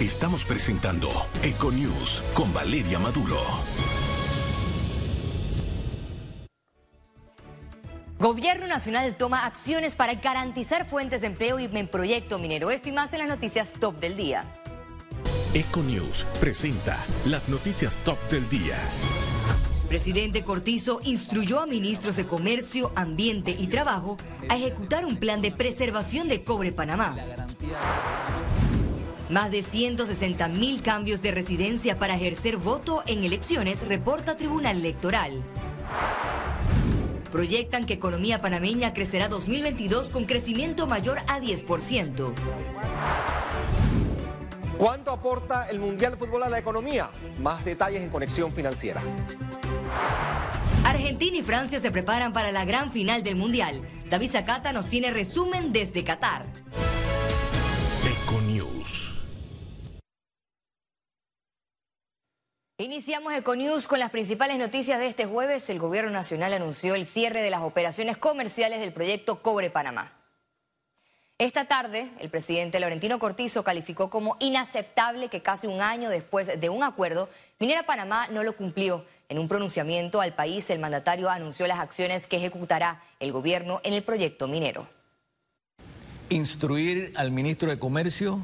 Estamos presentando Econews con Valeria Maduro. Gobierno Nacional toma acciones para garantizar fuentes de empleo y en proyecto minero. Esto y más en las noticias top del día. Econews presenta las noticias top del día. Presidente Cortizo instruyó a ministros de Comercio, Ambiente y Trabajo a ejecutar un plan de preservación de cobre Panamá. Más de 160 mil cambios de residencia para ejercer voto en elecciones, reporta Tribunal Electoral. Proyectan que economía panameña crecerá 2022 con crecimiento mayor a 10%. ¿Cuánto aporta el Mundial de Fútbol a la economía? Más detalles en Conexión Financiera. Argentina y Francia se preparan para la gran final del Mundial. David Zacata nos tiene resumen desde Qatar. Iniciamos Econews con las principales noticias de este jueves. El Gobierno Nacional anunció el cierre de las operaciones comerciales del proyecto Cobre Panamá. Esta tarde, el presidente Laurentino Cortizo calificó como inaceptable que casi un año después de un acuerdo, Minera Panamá no lo cumplió. En un pronunciamiento al país, el mandatario anunció las acciones que ejecutará el gobierno en el proyecto minero. Instruir al ministro de Comercio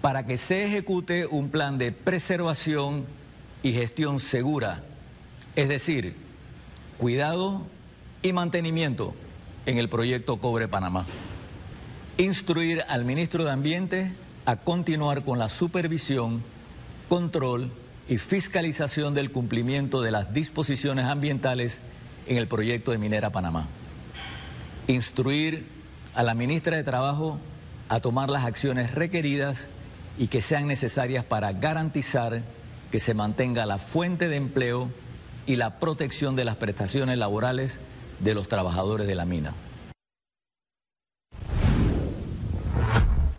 para que se ejecute un plan de preservación y gestión segura, es decir, cuidado y mantenimiento en el proyecto Cobre Panamá. Instruir al ministro de Ambiente a continuar con la supervisión, control y fiscalización del cumplimiento de las disposiciones ambientales en el proyecto de Minera Panamá. Instruir a la ministra de Trabajo a tomar las acciones requeridas y que sean necesarias para garantizar que se mantenga la fuente de empleo y la protección de las prestaciones laborales de los trabajadores de la mina.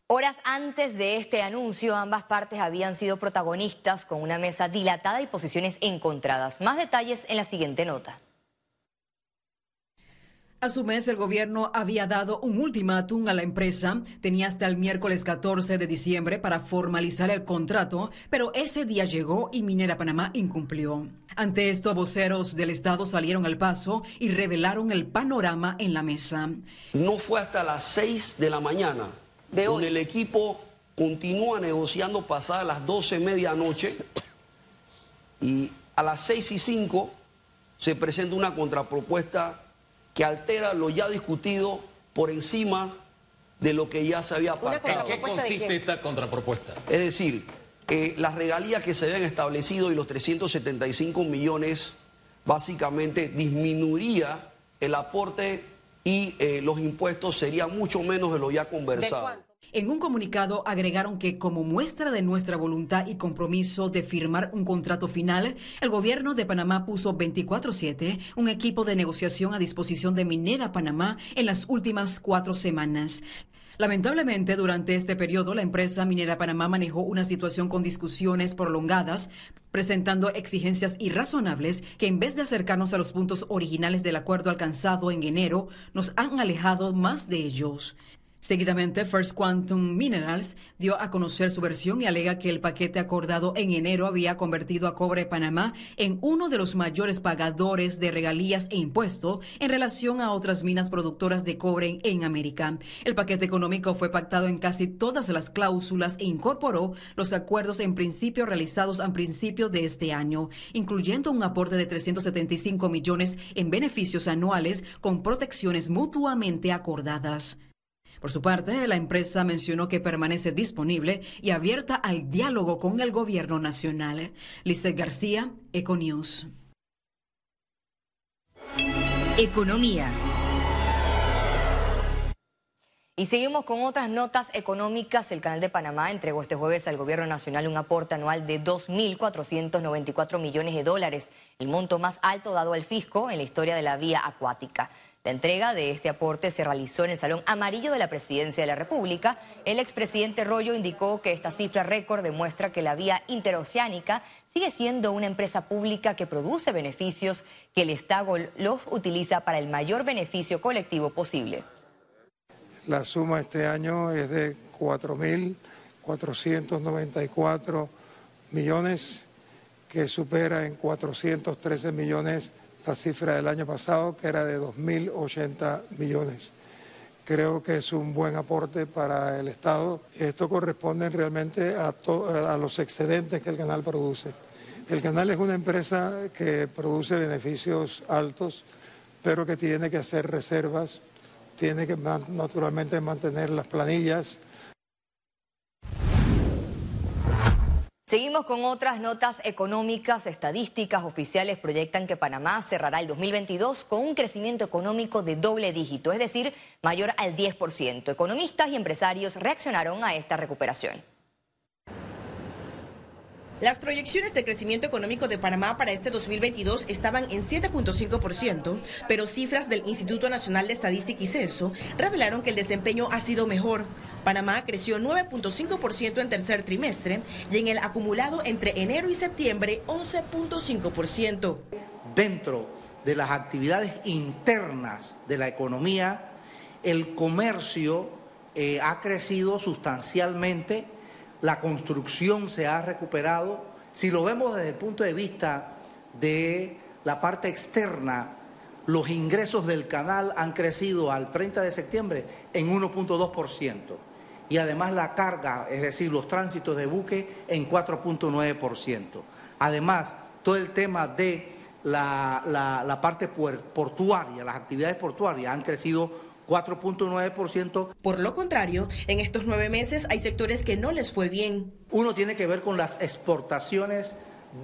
Horas antes de este anuncio, ambas partes habían sido protagonistas con una mesa dilatada y posiciones encontradas. Más detalles en la siguiente nota. A su vez, el gobierno había dado un ultimátum a la empresa. Tenía hasta el miércoles 14 de diciembre para formalizar el contrato, pero ese día llegó y Minera Panamá incumplió. Ante esto, voceros del Estado salieron al paso y revelaron el panorama en la mesa. No fue hasta las 6 de la mañana de donde el equipo continúa negociando pasadas las 12 medianoche y a las 6 y 5 se presenta una contrapropuesta que altera lo ya discutido por encima de lo que ya se había pactado. ¿En qué consiste esta contrapropuesta? Es decir, eh, las regalías que se habían establecido y los 375 millones básicamente disminuiría el aporte y eh, los impuestos serían mucho menos de lo ya conversado. En un comunicado agregaron que como muestra de nuestra voluntad y compromiso de firmar un contrato final, el gobierno de Panamá puso 24/7 un equipo de negociación a disposición de Minera Panamá en las últimas cuatro semanas. Lamentablemente, durante este periodo, la empresa Minera Panamá manejó una situación con discusiones prolongadas, presentando exigencias irrazonables que en vez de acercarnos a los puntos originales del acuerdo alcanzado en enero, nos han alejado más de ellos. Seguidamente, First Quantum Minerals dio a conocer su versión y alega que el paquete acordado en enero había convertido a Cobre Panamá en uno de los mayores pagadores de regalías e impuestos en relación a otras minas productoras de cobre en América. El paquete económico fue pactado en casi todas las cláusulas e incorporó los acuerdos en principio realizados a principios de este año, incluyendo un aporte de 375 millones en beneficios anuales con protecciones mutuamente acordadas. Por su parte, la empresa mencionó que permanece disponible y abierta al diálogo con el gobierno nacional. Lizeth García, Econews. Economía. Y seguimos con otras notas económicas. El Canal de Panamá entregó este jueves al Gobierno Nacional un aporte anual de 2.494 millones de dólares, el monto más alto dado al fisco en la historia de la vía acuática. La entrega de este aporte se realizó en el Salón Amarillo de la Presidencia de la República. El expresidente Rollo indicó que esta cifra récord demuestra que la vía interoceánica sigue siendo una empresa pública que produce beneficios que el Estado los utiliza para el mayor beneficio colectivo posible. La suma este año es de 4.000 494 millones, que supera en 413 millones la cifra del año pasado, que era de 2.080 millones. Creo que es un buen aporte para el Estado. Esto corresponde realmente a, a los excedentes que el canal produce. El canal es una empresa que produce beneficios altos, pero que tiene que hacer reservas, tiene que naturalmente mantener las planillas, Seguimos con otras notas económicas. Estadísticas oficiales proyectan que Panamá cerrará el 2022 con un crecimiento económico de doble dígito, es decir, mayor al 10%. Economistas y empresarios reaccionaron a esta recuperación. Las proyecciones de crecimiento económico de Panamá para este 2022 estaban en 7.5%, pero cifras del Instituto Nacional de Estadística y Censo revelaron que el desempeño ha sido mejor. Panamá creció 9.5% en tercer trimestre y en el acumulado entre enero y septiembre 11.5%. Dentro de las actividades internas de la economía, el comercio eh, ha crecido sustancialmente la construcción se ha recuperado. Si lo vemos desde el punto de vista de la parte externa, los ingresos del canal han crecido al 30 de septiembre en 1.2%. Y además la carga, es decir, los tránsitos de buque en 4.9%. Además, todo el tema de la, la parte portuaria, las actividades portuarias han crecido 4.9%. Por lo contrario, en estos nueve meses hay sectores que no les fue bien. Uno tiene que ver con las exportaciones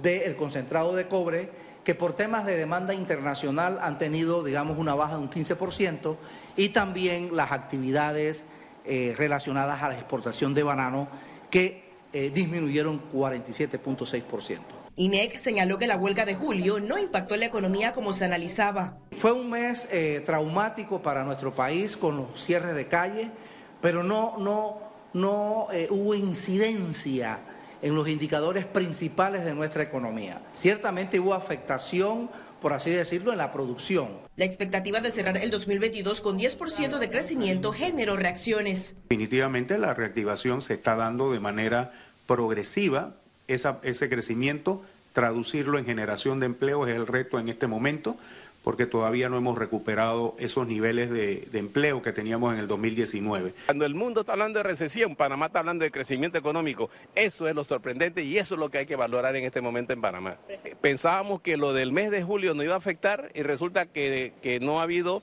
del concentrado de cobre, que por temas de demanda internacional han tenido, digamos, una baja de un 15%, y también las actividades eh, relacionadas a la exportación de banano, que eh, disminuyeron 47.6%. INEC señaló que la huelga de julio no impactó la economía como se analizaba. Fue un mes eh, traumático para nuestro país con los cierres de calle, pero no, no, no eh, hubo incidencia en los indicadores principales de nuestra economía. Ciertamente hubo afectación por así decirlo, en la producción. La expectativa de cerrar el 2022 con 10% de crecimiento generó reacciones. Definitivamente la reactivación se está dando de manera progresiva, ese crecimiento, traducirlo en generación de empleo es el reto en este momento, porque todavía no hemos recuperado esos niveles de, empleo que teníamos en el 2019. Cuando el mundo está hablando de recesión, Panamá está hablando de crecimiento económico. Eso es lo sorprendente y eso es lo que hay que valorar en este momento en Panamá. Pensábamos que lo del mes de julio no iba a afectar y resulta que, que no ha habido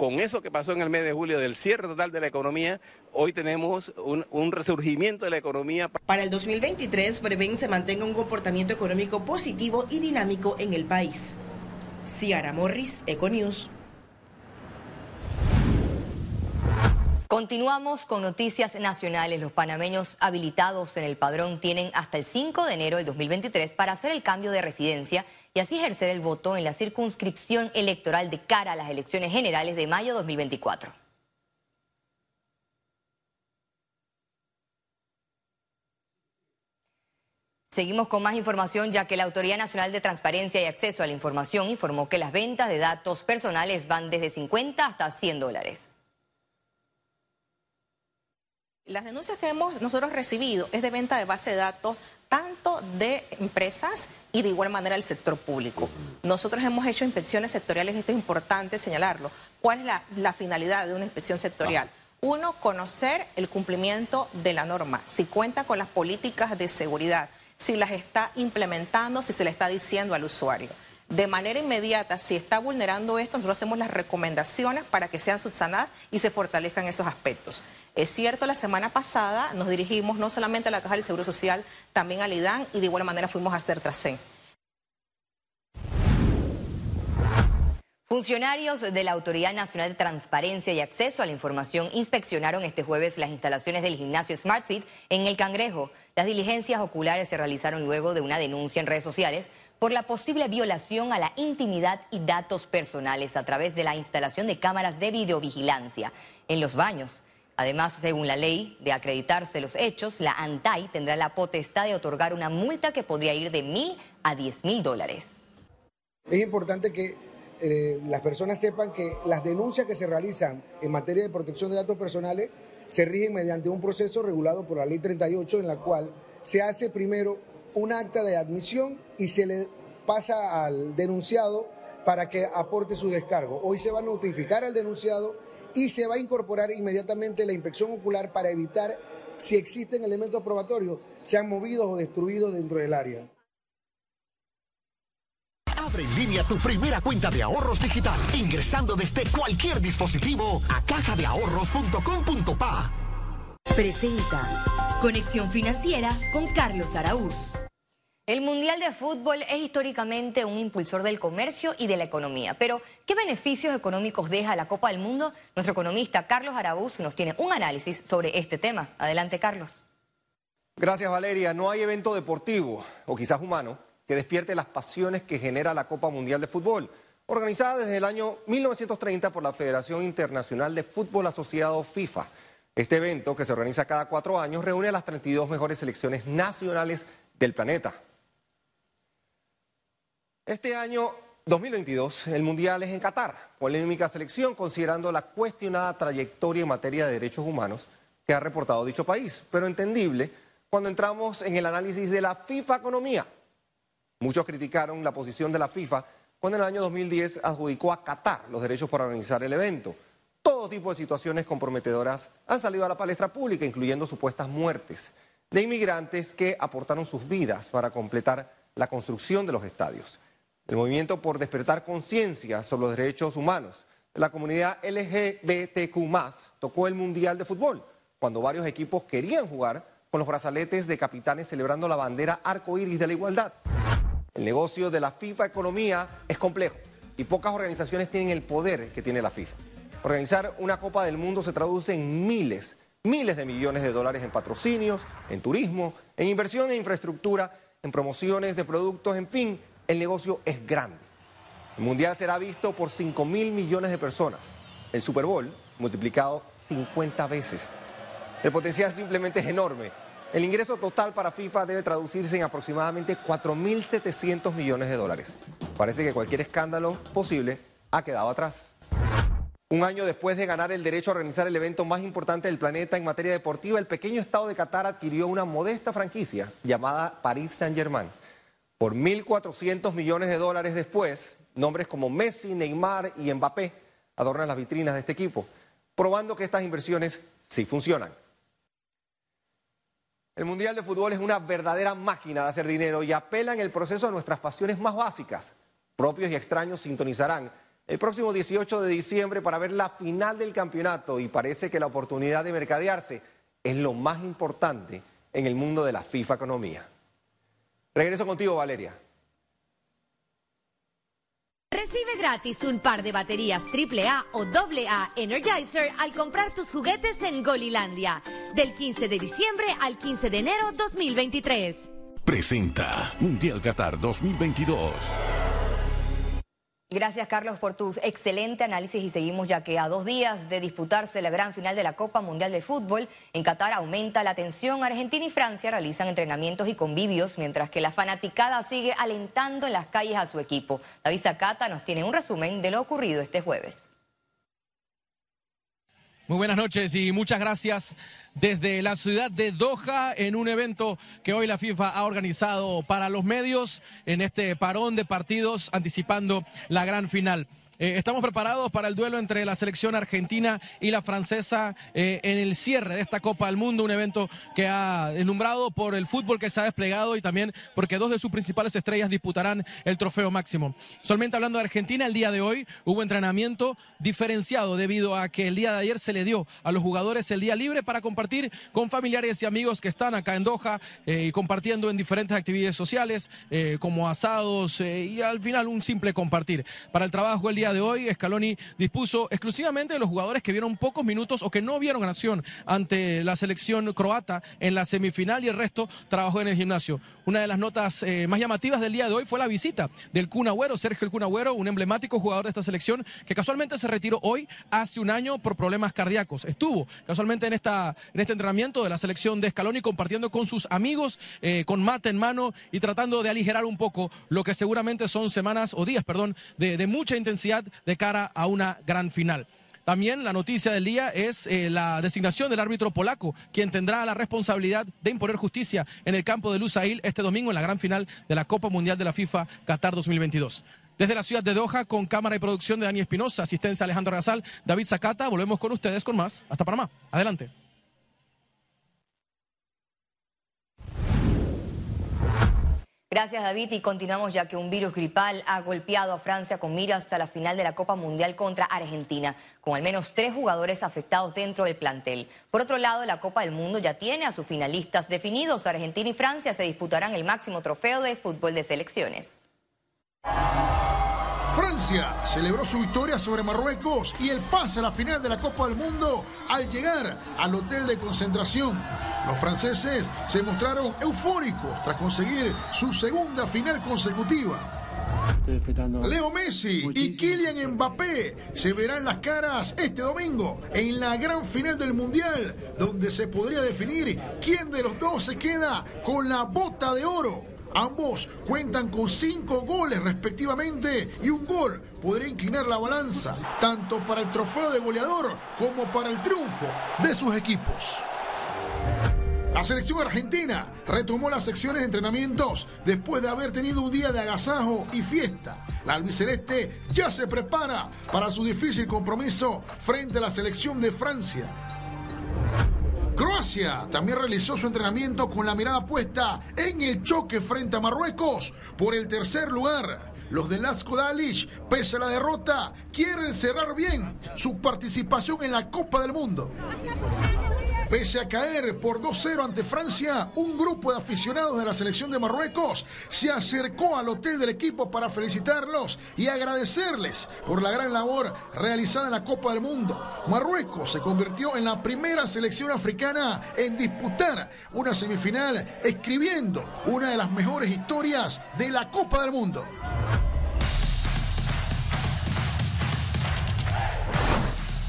con eso que pasó en el mes de julio del cierre total de la economía, hoy tenemos un, resurgimiento de la economía. Para el 2023 prevén se mantenga un comportamiento económico positivo y dinámico en el país. Ciara Morris, Econews. Continuamos con noticias nacionales. Los panameños habilitados en el padrón tienen hasta el 5 de enero del 2023 para hacer el cambio de residencia y así ejercer el voto en la circunscripción electoral de cara a las elecciones generales de mayo 2024. Seguimos con más información ya que la Autoridad Nacional de Transparencia y Acceso a la Información informó que las ventas de datos personales van desde 50 hasta 100 dólares. Las denuncias que hemos nosotros recibido es de venta de base de datos tanto de empresas y de igual manera del sector público. Nosotros hemos hecho inspecciones sectoriales, esto es importante señalarlo. ¿Cuál es la, finalidad de una inspección sectorial? Uno, conocer el cumplimiento de la norma, si cuenta con las políticas de seguridad, si las está implementando, si se le está diciendo al usuario. De manera inmediata, si está vulnerando esto, nosotros hacemos las recomendaciones para que sean subsanadas y se fortalezcan esos aspectos. Es cierto, la semana pasada nos dirigimos no solamente a la Caja del Seguro Social, también al IDAN y de igual manera fuimos a hacer Tracén. Funcionarios de la Autoridad Nacional de Transparencia y Acceso a la Información inspeccionaron este jueves las instalaciones del gimnasio SmartFit en El Cangrejo. Las diligencias oculares se realizaron luego de una denuncia en redes sociales por la posible violación a la intimidad y datos personales a través de la instalación de cámaras de videovigilancia en los baños. Además, según la ley de acreditarse los hechos, la ANTAI tendrá la potestad de otorgar una multa que podría ir de mil a diez mil dólares. Es importante que eh, las personas sepan que las denuncias que se realizan en materia de protección de datos personales se rigen mediante un proceso regulado por la Ley 38 en la cual se hace primero un acta de admisión y se le pasa al denunciado para que aporte su descargo. Hoy se va a notificar al denunciado y se va a incorporar inmediatamente la inspección ocular para evitar si existen elementos probatorios, sean movidos o destruidos dentro del área. Abre en línea tu primera cuenta de ahorros digital ingresando desde cualquier dispositivo a cajadeahorros.com.pa. Presenta Conexión Financiera con Carlos Araúz. El Mundial de Fútbol es históricamente un impulsor del comercio y de la economía. Pero, ¿qué beneficios económicos deja la Copa del Mundo? Nuestro economista Carlos Araúz nos tiene un análisis sobre este tema. Adelante, Carlos. Gracias, Valeria. No hay evento deportivo, o quizás humano, que despierte las pasiones que genera la Copa Mundial de Fútbol, organizada desde el año 1930 por la Federación Internacional de Fútbol Asociado FIFA. Este evento, que se organiza cada cuatro años, reúne a las 32 mejores selecciones nacionales del planeta. Este año 2022, el Mundial es en Qatar, polémica selección considerando la cuestionada trayectoria en materia de derechos humanos que ha reportado dicho país, pero entendible cuando entramos en el análisis de la FIFA Economía. Muchos criticaron la posición de la FIFA cuando en el año 2010 adjudicó a Qatar los derechos para organizar el evento. Todo tipo de situaciones comprometedoras han salido a la palestra pública, incluyendo supuestas muertes de inmigrantes que aportaron sus vidas para completar la construcción de los estadios. El movimiento por despertar conciencia sobre los derechos humanos de la comunidad LGBTQ tocó el Mundial de Fútbol, cuando varios equipos querían jugar con los brazaletes de capitanes celebrando la bandera arcoíris de la igualdad. El negocio de la FIFA Economía es complejo y pocas organizaciones tienen el poder que tiene la FIFA. Organizar una Copa del Mundo se traduce en miles, miles de millones de dólares en patrocinios, en turismo, en inversión en infraestructura, en promociones de productos, en fin, el negocio es grande. El Mundial será visto por 5 mil millones de personas. El Super Bowl multiplicado 50 veces. El potencial simplemente es enorme. El ingreso total para FIFA debe traducirse en aproximadamente 4.700 millones de dólares. Parece que cualquier escándalo posible ha quedado atrás. Un año después de ganar el derecho a organizar el evento más importante del planeta en materia deportiva, el pequeño estado de Qatar adquirió una modesta franquicia llamada Paris Saint-Germain. Por 1.400 millones de dólares después, nombres como Messi, Neymar y Mbappé adornan las vitrinas de este equipo, probando que estas inversiones sí funcionan. El Mundial de Fútbol es una verdadera máquina de hacer dinero y apela en el proceso a nuestras pasiones más básicas. Propios y extraños sintonizarán el próximo 18 de diciembre para ver la final del campeonato y parece que la oportunidad de mercadearse es lo más importante en el mundo de la FIFA Economía. Regreso contigo, Valeria. Recibe gratis un par de baterías AAA o AA Energizer al comprar tus juguetes en Golilandia. Del 15 de diciembre al 15 de enero 2023. Presenta Mundial Qatar 2022. Gracias Carlos por tu excelente análisis y seguimos ya que a dos días de disputarse la gran final de la Copa Mundial de Fútbol, en Qatar aumenta la tensión. Argentina y Francia realizan entrenamientos y convivios, mientras que la fanaticada sigue alentando en las calles a su equipo. David Zacata nos tiene un resumen de lo ocurrido este jueves. Muy buenas noches y muchas gracias desde la ciudad de Doha en un evento que hoy la FIFA ha organizado para los medios en este parón de partidos anticipando la gran final. Eh, estamos preparados para el duelo entre la selección argentina y la francesa eh, en el cierre de esta Copa del Mundo, un evento que ha deslumbrado por el fútbol que se ha desplegado y también porque dos de sus principales estrellas disputarán el trofeo máximo. Solamente hablando de Argentina, el día de hoy hubo entrenamiento diferenciado debido a que el día de ayer se le dio a los jugadores el día libre para compartir con familiares y amigos que están acá en Doha eh, y compartiendo en diferentes actividades sociales como asados y al final un simple compartir. Para el trabajo el día de hoy, Scaloni dispuso exclusivamente de los jugadores que vieron pocos minutos o que no vieron acción ante la selección croata en la semifinal y el resto trabajó en el gimnasio. Una de las notas eh, más llamativas del día de hoy fue la visita del Kun Sergio el un emblemático jugador de esta selección que casualmente se retiró hoy hace un año por problemas cardíacos. Estuvo casualmente en, esta, en este entrenamiento de la selección de Scaloni compartiendo con sus amigos, eh, con mate en mano y tratando de aligerar un poco lo que seguramente son semanas o días, perdón, de, de mucha intensidad de cara a una gran final. También la noticia del día es eh, la designación del árbitro polaco, quien tendrá la responsabilidad de imponer justicia en el campo de Lusail este domingo en la gran final de la Copa Mundial de la FIFA Qatar 2022. Desde la ciudad de Doha, con cámara y producción de Dani Espinosa, asistencia Alejandro Gasal, David Zacata, volvemos con ustedes con más. Hasta Panamá. Adelante. Gracias David y continuamos ya que un virus gripal ha golpeado a Francia con miras a la final de la Copa Mundial contra Argentina, con al menos tres jugadores afectados dentro del plantel. Por otro lado, la Copa del Mundo ya tiene a sus finalistas definidos. Argentina y Francia se disputarán el máximo trofeo de fútbol de selecciones. Francia celebró su victoria sobre Marruecos y el pase a la final de la Copa del Mundo al llegar al hotel de concentración. Los franceses se mostraron eufóricos tras conseguir su segunda final consecutiva. Leo Messi y Kylian Mbappé se verán las caras este domingo en la gran final del Mundial, donde se podría definir quién de los dos se queda con la bota de oro. Ambos cuentan con cinco goles respectivamente y un gol podría inclinar la balanza tanto para el trofeo de goleador como para el triunfo de sus equipos. La selección argentina retomó las secciones de entrenamientos después de haber tenido un día de agasajo y fiesta. La albiceleste ya se prepara para su difícil compromiso frente a la selección de Francia. Croacia también realizó su entrenamiento con la mirada puesta en el choque frente a Marruecos por el tercer lugar. Los de Lasco Dalic, pese a la derrota, quieren cerrar bien su participación en la Copa del Mundo. Pese a caer por 2-0 ante Francia, un grupo de aficionados de la selección de Marruecos se acercó al hotel del equipo para felicitarlos y agradecerles por la gran labor realizada en la Copa del Mundo. Marruecos se convirtió en la primera selección africana en disputar una semifinal, escribiendo una de las mejores historias de la Copa del Mundo.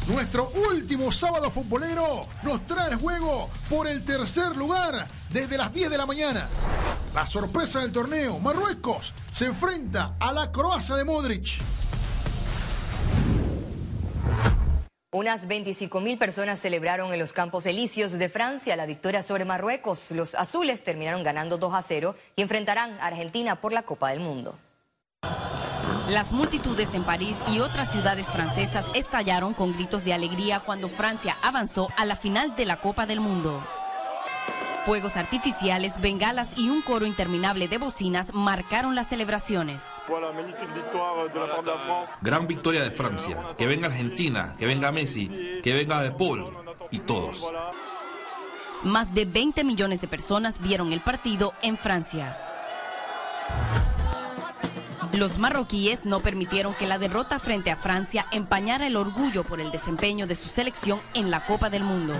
Nuestro último sábado futbolero nos trae el juego por el tercer lugar desde las 10 de la mañana. La sorpresa del torneo, Marruecos se enfrenta a la Croacia de Modric. Unas 25.000 personas celebraron en los Campos Elíseos de Francia la victoria sobre Marruecos. Los azules terminaron ganando 2 a 0 y enfrentarán a Argentina por la Copa del Mundo. Las multitudes en París y otras ciudades francesas estallaron con gritos de alegría cuando Francia avanzó a la final de la Copa del Mundo. Fuegos artificiales, bengalas y un coro interminable de bocinas marcaron las celebraciones. Gran victoria de Francia. Que venga Argentina, que venga Messi, que venga De Paul y todos. Más de 20 millones de personas vieron el partido en Francia. Los marroquíes no permitieron que la derrota frente a Francia empañara el orgullo por el desempeño de su selección en la Copa del Mundo.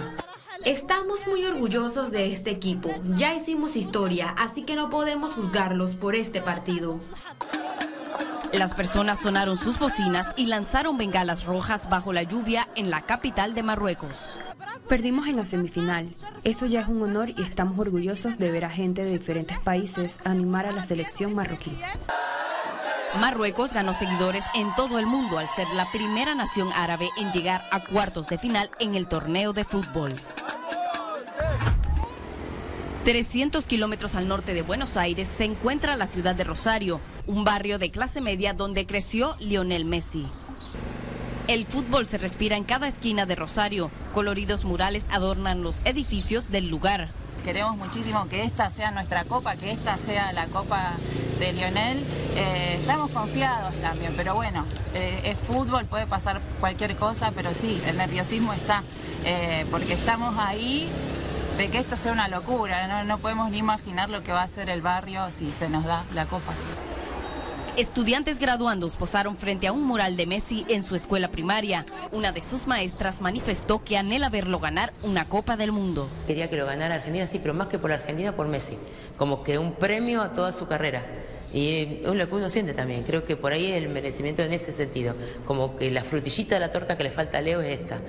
Estamos muy orgullosos de este equipo. Ya hicimos historia, así que no podemos juzgarlos por este partido. Las personas sonaron sus bocinas y lanzaron bengalas rojas bajo la lluvia en la capital de Marruecos. Perdimos en la semifinal. Eso ya es un honor y estamos orgullosos de ver a gente de diferentes países animar a la selección marroquí. Marruecos ganó seguidores en todo el mundo al ser la primera nación árabe en llegar a cuartos de final en el torneo de fútbol. 300 kilómetros al norte de Buenos Aires se encuentra la ciudad de Rosario, un barrio de clase media donde creció Lionel Messi. El fútbol se respira en cada esquina de Rosario. Coloridos murales adornan los edificios del lugar. Queremos muchísimo que esta sea nuestra copa, que esta sea la copa de Lionel. Eh, estamos confiados también, pero bueno, eh, es fútbol, puede pasar cualquier cosa, pero sí, el nerviosismo está, eh, porque estamos ahí de que esto sea una locura, ¿no? no podemos ni imaginar lo que va a ser el barrio si se nos da la copa. Estudiantes graduandos posaron frente a un mural de Messi en su escuela primaria. Una de sus maestras manifestó que anhela verlo ganar una Copa del Mundo. Quería que lo ganara Argentina, sí, pero más que por Argentina, por Messi. Como que un premio a toda su carrera. Y es lo que uno siente también. Creo que por ahí es el merecimiento en ese sentido. Como que la frutillita de la torta que le falta a Leo es esta.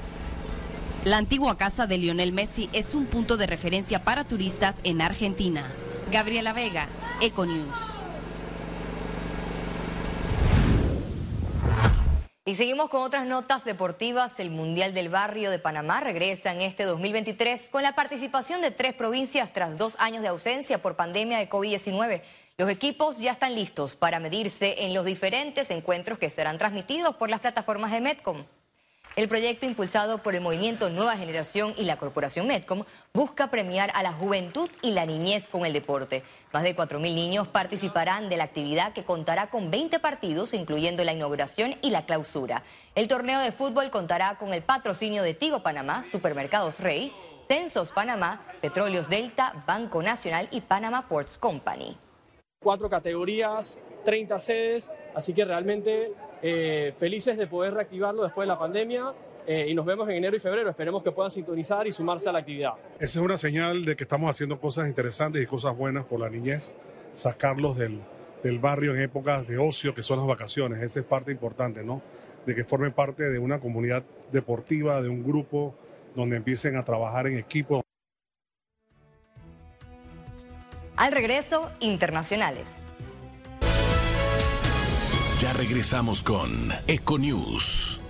La antigua casa de Lionel Messi es un punto de referencia para turistas en Argentina. Gabriela Vega, Econews. Y seguimos con otras notas deportivas. El Mundial del Barrio de Panamá regresa en este 2023 con la participación de tres provincias tras dos años de ausencia por pandemia de COVID-19. Los equipos ya están listos para medirse en los diferentes encuentros que serán transmitidos por las plataformas de Medcom. El proyecto impulsado por el movimiento Nueva Generación y la Corporación Medcom busca premiar a la juventud y la niñez con el deporte. Más de 4.000 niños participarán de la actividad que contará con 20 partidos, incluyendo la inauguración y la clausura. El torneo de fútbol contará con el patrocinio de Tigo Panamá, Supermercados Rey, Censos Panamá, Petróleos Delta, Banco Nacional y Panama Ports Company. Cuatro categorías, 30 sedes, así que realmente eh, felices de poder reactivarlo después de la pandemia. Eh, y nos vemos en enero y febrero. Esperemos que puedan sintonizar y sumarse a la actividad. Esa es una señal de que estamos haciendo cosas interesantes y cosas buenas por la niñez, sacarlos del, del barrio en épocas de ocio, que son las vacaciones. Esa es parte importante, ¿no? De que formen parte de una comunidad deportiva, de un grupo donde empiecen a trabajar en equipo. Al regreso, internacionales. Ya regresamos con Econews.